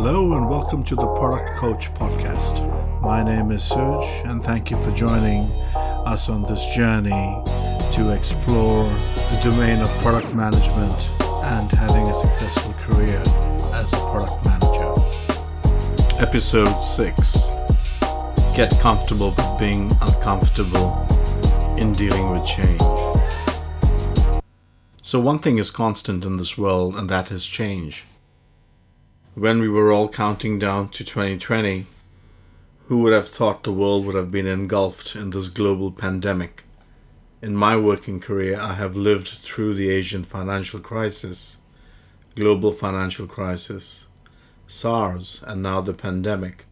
Hello and welcome to the Product Coach Podcast. My name is Serge and thank you for joining us on this journey to explore the domain of product management and having a successful career as a product manager. Episode 6 Get comfortable with being uncomfortable in dealing with change. So, one thing is constant in this world, and that is change when we were all counting down to 2020, who would have thought the world would have been engulfed in this global pandemic? In my working career, I have lived through the Asian financial crisis, global financial crisis, SARS, and now the pandemic,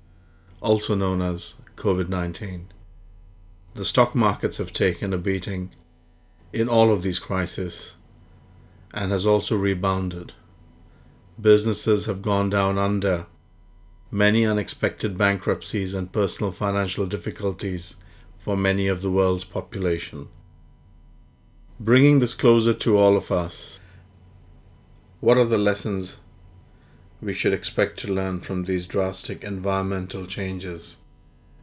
also known as COVID 19. The stock markets have taken a beating in all of these crises and has also rebounded businesses have gone down under. Many unexpected bankruptcies and personal financial difficulties for many of the world's population. Bringing this closer to all of us, what are the lessons we should expect to learn from these drastic environmental changes,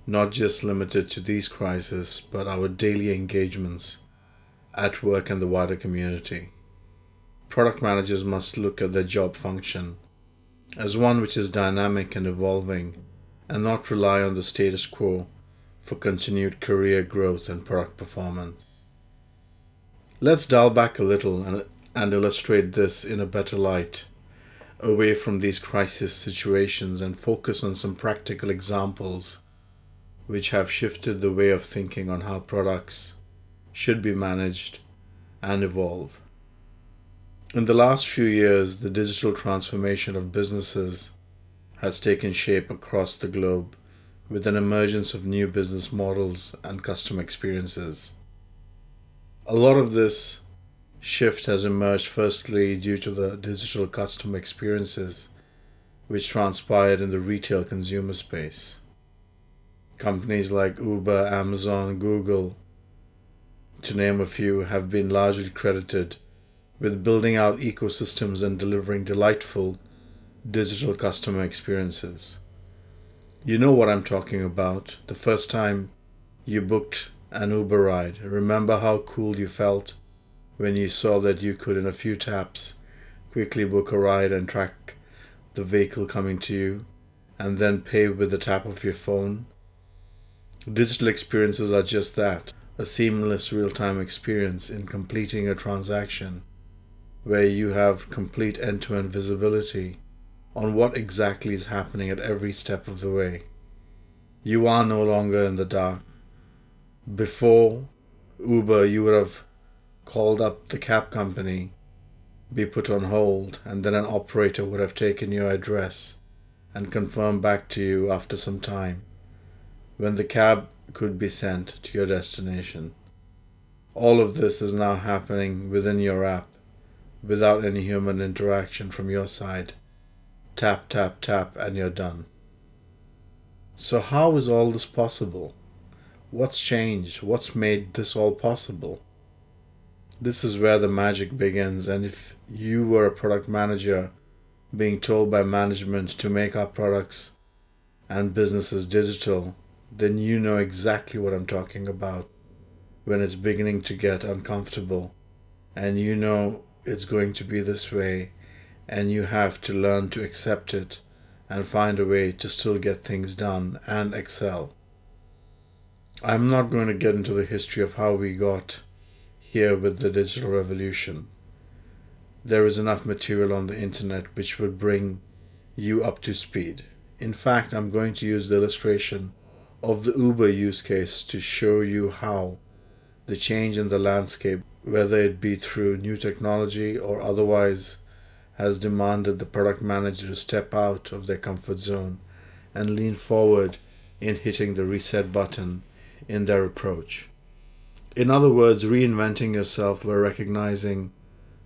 not just limited to these crises, but our daily engagements at work and the wider community? Product managers must look at their job function as one which is dynamic and evolving and not rely on the status quo for continued career growth and product performance. Let's dial back a little and, and illustrate this in a better light, away from these crisis situations and focus on some practical examples which have shifted the way of thinking on how products should be managed and evolve. In the last few years, the digital transformation of businesses has taken shape across the globe with an emergence of new business models and customer experiences. A lot of this shift has emerged firstly due to the digital customer experiences which transpired in the retail consumer space. Companies like Uber, Amazon, Google, to name a few, have been largely credited with building out ecosystems and delivering delightful digital customer experiences. You know what I'm talking about. The first time you booked an Uber ride, remember how cool you felt when you saw that you could, in a few taps, quickly book a ride and track the vehicle coming to you, and then pay with the tap of your phone? Digital experiences are just that a seamless real time experience in completing a transaction where you have complete end to end visibility on what exactly is happening at every step of the way. You are no longer in the dark. Before Uber, you would have called up the cab company, be put on hold, and then an operator would have taken your address and confirmed back to you after some time when the cab could be sent to your destination. All of this is now happening within your app without any human interaction from your side. Tap, tap, tap, and you're done. So, how is all this possible? What's changed? What's made this all possible? This is where the magic begins, and if you were a product manager being told by management to make our products and businesses digital, then you know exactly what I'm talking about when it's beginning to get uncomfortable, and you know it's going to be this way, and you have to learn to accept it and find a way to still get things done and excel. I'm not going to get into the history of how we got here with the digital revolution. There is enough material on the internet which would bring you up to speed. In fact, I'm going to use the illustration of the Uber use case to show you how the change in the landscape whether it be through new technology or otherwise, has demanded the product manager to step out of their comfort zone and lean forward in hitting the reset button in their approach. In other words, reinventing yourself by recognizing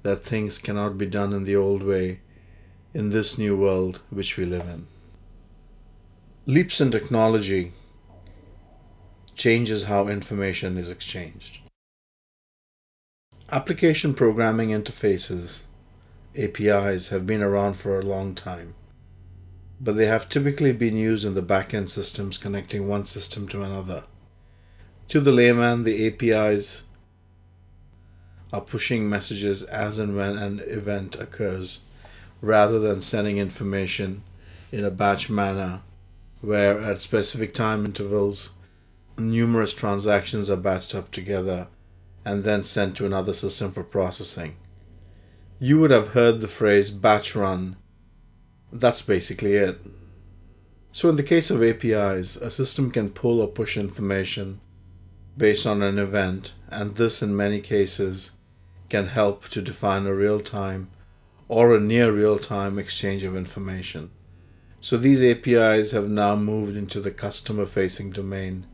that things cannot be done in the old way in this new world which we live in. Leaps in technology changes how information is exchanged. Application programming interfaces, APIs, have been around for a long time. but they have typically been used in the back-end systems connecting one system to another. To the layman, the APIs are pushing messages as and when an event occurs rather than sending information in a batch manner where at specific time intervals numerous transactions are batched up together and then sent to another system for processing. You would have heard the phrase batch run. That's basically it. So, in the case of APIs, a system can pull or push information based on an event, and this, in many cases, can help to define a real time or a near real time exchange of information. So, these APIs have now moved into the customer facing domain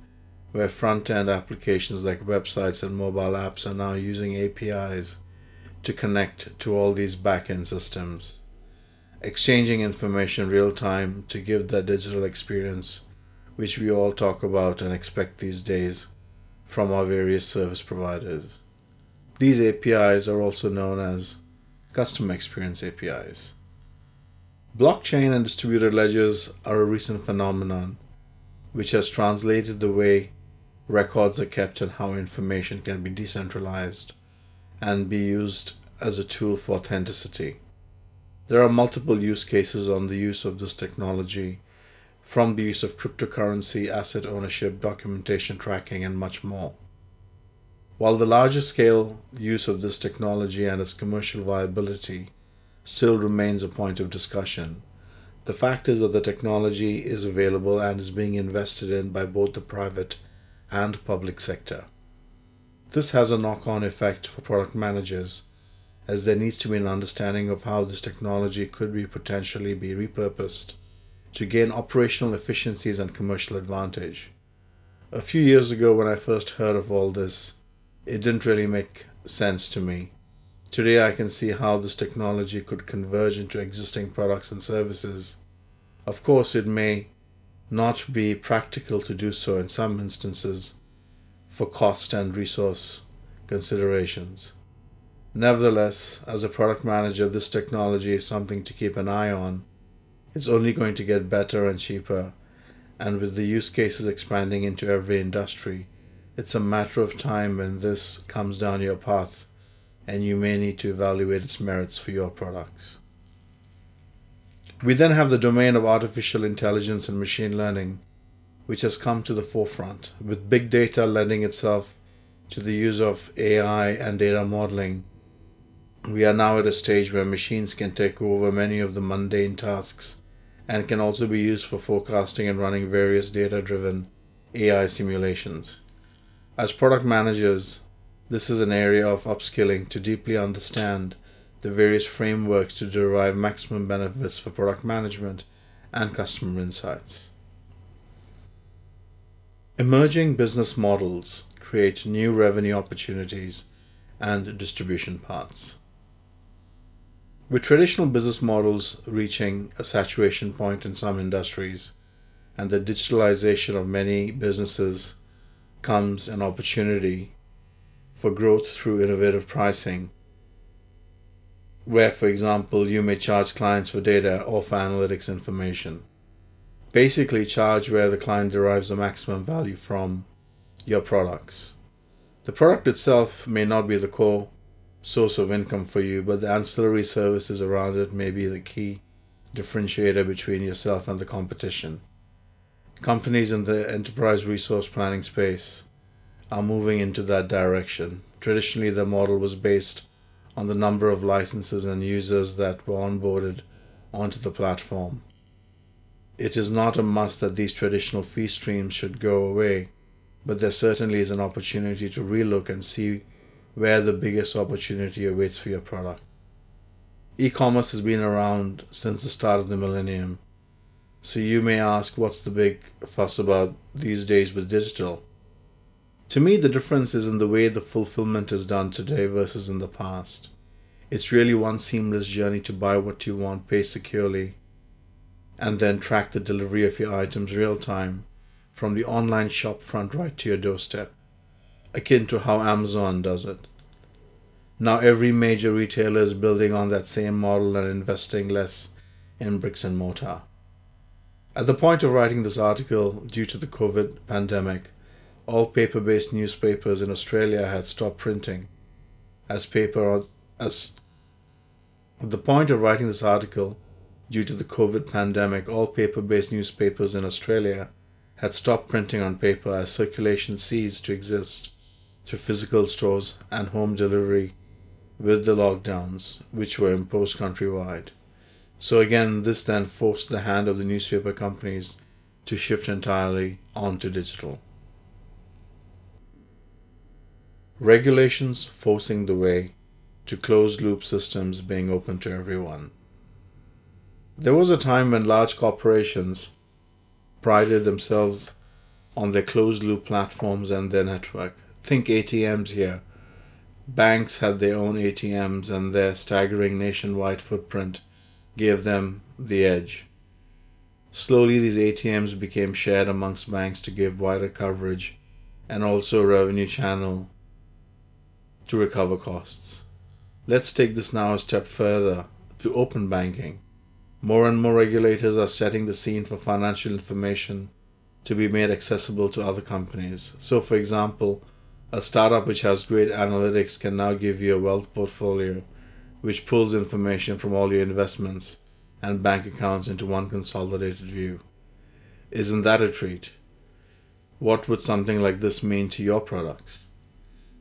where front end applications like websites and mobile apps are now using APIs to connect to all these back end systems, exchanging information real time to give that digital experience which we all talk about and expect these days from our various service providers. These APIs are also known as Customer Experience APIs. Blockchain and distributed ledgers are a recent phenomenon which has translated the way records are kept and how information can be decentralized and be used as a tool for authenticity. There are multiple use cases on the use of this technology, from the use of cryptocurrency, asset ownership, documentation tracking, and much more. While the larger scale use of this technology and its commercial viability still remains a point of discussion, the fact is that the technology is available and is being invested in by both the private and public sector. This has a knock on effect for product managers as there needs to be an understanding of how this technology could be potentially be repurposed to gain operational efficiencies and commercial advantage. A few years ago when I first heard of all this, it didn't really make sense to me. Today I can see how this technology could converge into existing products and services. Of course, it may not be practical to do so in some instances for cost and resource considerations. Nevertheless, as a product manager, this technology is something to keep an eye on. It's only going to get better and cheaper, and with the use cases expanding into every industry, it's a matter of time when this comes down your path and you may need to evaluate its merits for your products. We then have the domain of artificial intelligence and machine learning, which has come to the forefront, with big data lending itself to the use of AI and data modeling. We are now at a stage where machines can take over many of the mundane tasks and can also be used for forecasting and running various data driven AI simulations. As product managers, this is an area of upskilling to deeply understand the various frameworks to derive maximum benefits for product management and customer insights. Emerging business models create new revenue opportunities and distribution paths. With traditional business models reaching a saturation point in some industries and the digitalization of many businesses comes an opportunity for growth through innovative pricing where, for example, you may charge clients for data or for analytics information. Basically, charge where the client derives the maximum value from your products. The product itself may not be the core source of income for you, but the ancillary services around it may be the key differentiator between yourself and the competition. Companies in the enterprise resource planning space are moving into that direction. Traditionally, the model was based on the number of licenses and users that were onboarded onto the platform. It is not a must that these traditional fee streams should go away, but there certainly is an opportunity to relook and see where the biggest opportunity awaits for your product. E commerce has been around since the start of the millennium, so you may ask what's the big fuss about these days with digital? To me, the difference is in the way the fulfillment is done today versus in the past. It's really one seamless journey to buy what you want, pay securely, and then track the delivery of your items real time from the online shop front right to your doorstep, akin to how Amazon does it. Now, every major retailer is building on that same model and investing less in bricks and mortar. At the point of writing this article, due to the COVID pandemic, all paper based newspapers in Australia had stopped printing as paper as at the point of writing this article, due to the COVID pandemic, all paper based newspapers in Australia had stopped printing on paper as circulation ceased to exist through physical stores and home delivery with the lockdowns which were imposed countrywide. So again, this then forced the hand of the newspaper companies to shift entirely onto digital. Regulations forcing the way to closed loop systems being open to everyone. There was a time when large corporations prided themselves on their closed loop platforms and their network. Think ATMs here. Banks had their own ATMs, and their staggering nationwide footprint gave them the edge. Slowly, these ATMs became shared amongst banks to give wider coverage and also a revenue channel to recover costs. Let's take this now a step further to open banking. More and more regulators are setting the scene for financial information to be made accessible to other companies. So, for example, a startup which has great analytics can now give you a wealth portfolio which pulls information from all your investments and bank accounts into one consolidated view. Isn't that a treat? What would something like this mean to your products?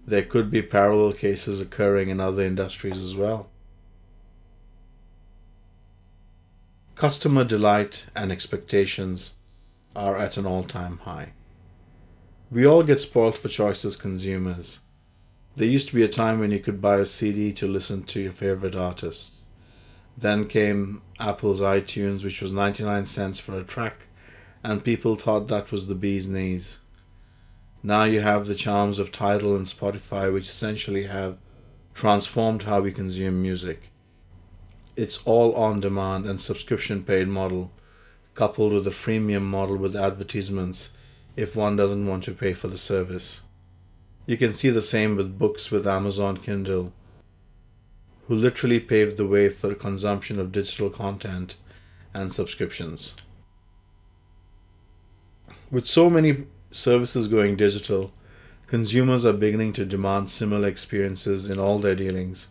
There could be parallel cases occurring in other industries as well. Customer delight and expectations are at an all time high. We all get spoiled for choice as consumers. There used to be a time when you could buy a CD to listen to your favorite artist. Then came Apple's iTunes, which was 99 cents for a track, and people thought that was the bee's knees. Now you have the charms of Tidal and Spotify, which essentially have transformed how we consume music. It's all on demand and subscription paid model, coupled with a freemium model with advertisements if one doesn't want to pay for the service. You can see the same with books with Amazon Kindle, who literally paved the way for consumption of digital content and subscriptions. With so many services going digital, consumers are beginning to demand similar experiences in all their dealings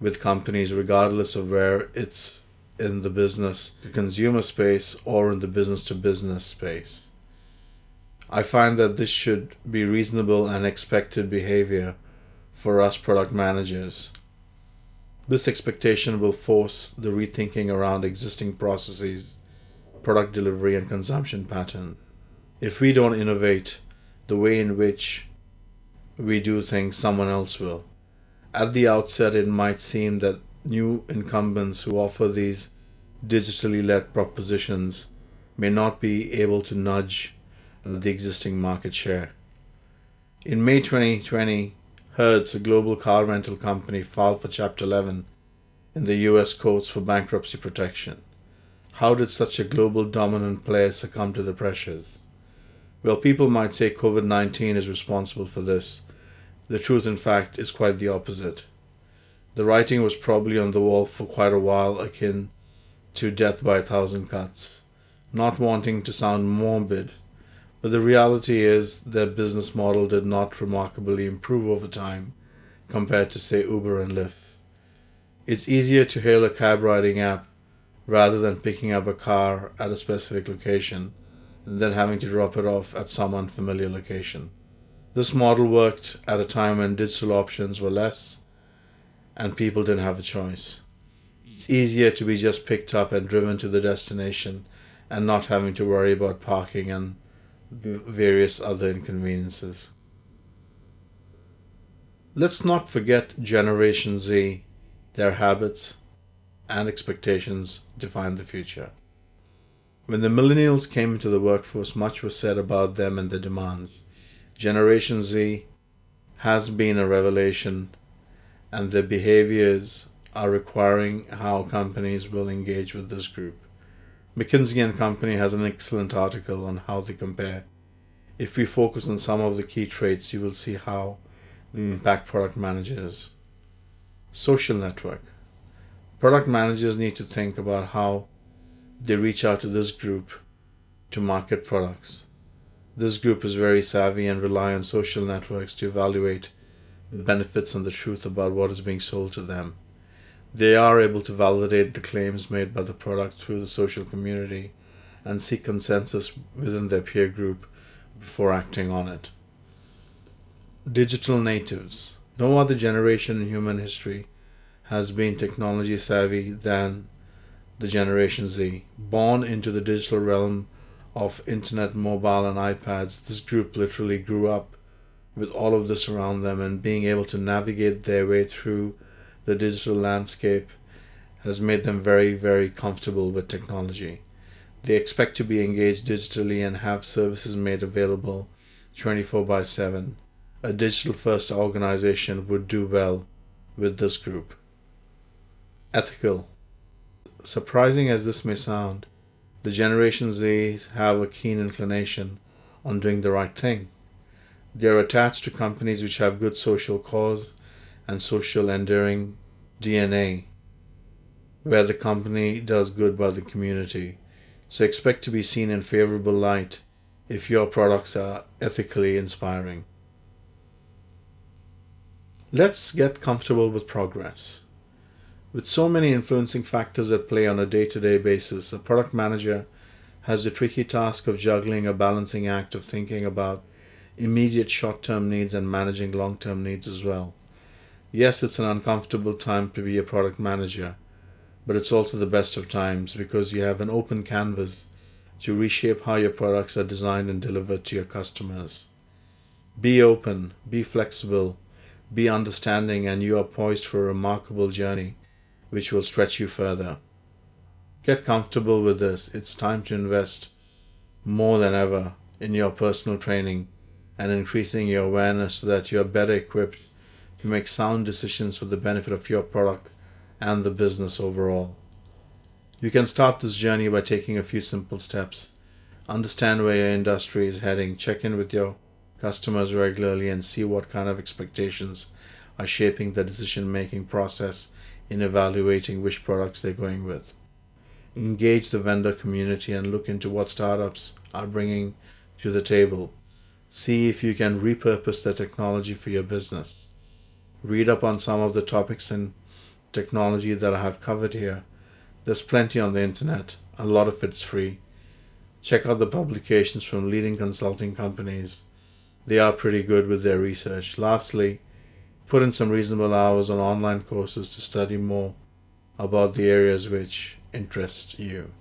with companies, regardless of where it's in the business to consumer space or in the business to business space. I find that this should be reasonable and expected behavior for us product managers. This expectation will force the rethinking around existing processes, product delivery, and consumption pattern. If we don't innovate the way in which we do things, someone else will. At the outset, it might seem that new incumbents who offer these digitally led propositions may not be able to nudge the existing market share. In May 2020, Hertz, a global car rental company, filed for Chapter 11 in the US courts for bankruptcy protection. How did such a global dominant player succumb to the pressure? Well, people might say COVID 19 is responsible for this. The truth, in fact, is quite the opposite. The writing was probably on the wall for quite a while, akin to death by a thousand cuts. Not wanting to sound morbid, but the reality is their business model did not remarkably improve over time compared to, say, Uber and Lyft. It's easier to hail a cab riding app rather than picking up a car at a specific location than having to drop it off at some unfamiliar location. This model worked at a time when digital options were less and people didn't have a choice. It's easier to be just picked up and driven to the destination and not having to worry about parking and various other inconveniences. Let's not forget Generation Z, their habits and expectations define the future. When the millennials came into the workforce, much was said about them and their demands. Generation Z has been a revelation, and their behaviors are requiring how companies will engage with this group. McKinsey and Company has an excellent article on how they compare. If we focus on some of the key traits, you will see how they impact product managers. Social network. Product managers need to think about how they reach out to this group to market products. This group is very savvy and rely on social networks to evaluate the benefits and the truth about what is being sold to them. They are able to validate the claims made by the product through the social community and seek consensus within their peer group before acting on it. Digital natives. No other generation in human history has been technology savvy than the Generation Z. Born into the digital realm of internet, mobile, and iPads, this group literally grew up with all of this around them and being able to navigate their way through the digital landscape has made them very, very comfortable with technology. They expect to be engaged digitally and have services made available 24 by 7. A digital first organization would do well with this group. Ethical. Surprising as this may sound, the Generation Z have a keen inclination on doing the right thing. They are attached to companies which have good social cause and social enduring DNA, where the company does good by the community. So expect to be seen in favorable light if your products are ethically inspiring. Let's get comfortable with progress. With so many influencing factors at play on a day to day basis, a product manager has the tricky task of juggling a balancing act of thinking about immediate short term needs and managing long term needs as well. Yes, it's an uncomfortable time to be a product manager, but it's also the best of times because you have an open canvas to reshape how your products are designed and delivered to your customers. Be open, be flexible, be understanding, and you are poised for a remarkable journey which will stretch you further. Get comfortable with this. It's time to invest more than ever in your personal training and increasing your awareness so that you are better equipped to make sound decisions for the benefit of your product and the business overall. You can start this journey by taking a few simple steps. Understand where your industry is heading, check in with your customers regularly, and see what kind of expectations are shaping the decision making process in evaluating which products they're going with. Engage the vendor community and look into what startups are bringing to the table. See if you can repurpose the technology for your business. Read up on some of the topics in technology that I have covered here. There's plenty on the internet, a lot of it's free. Check out the publications from leading consulting companies. They are pretty good with their research. Lastly, put in some reasonable hours on online courses to study more about the areas which interest you.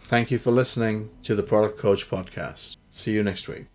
Thank you for listening to the Product Coach Podcast. See you next week.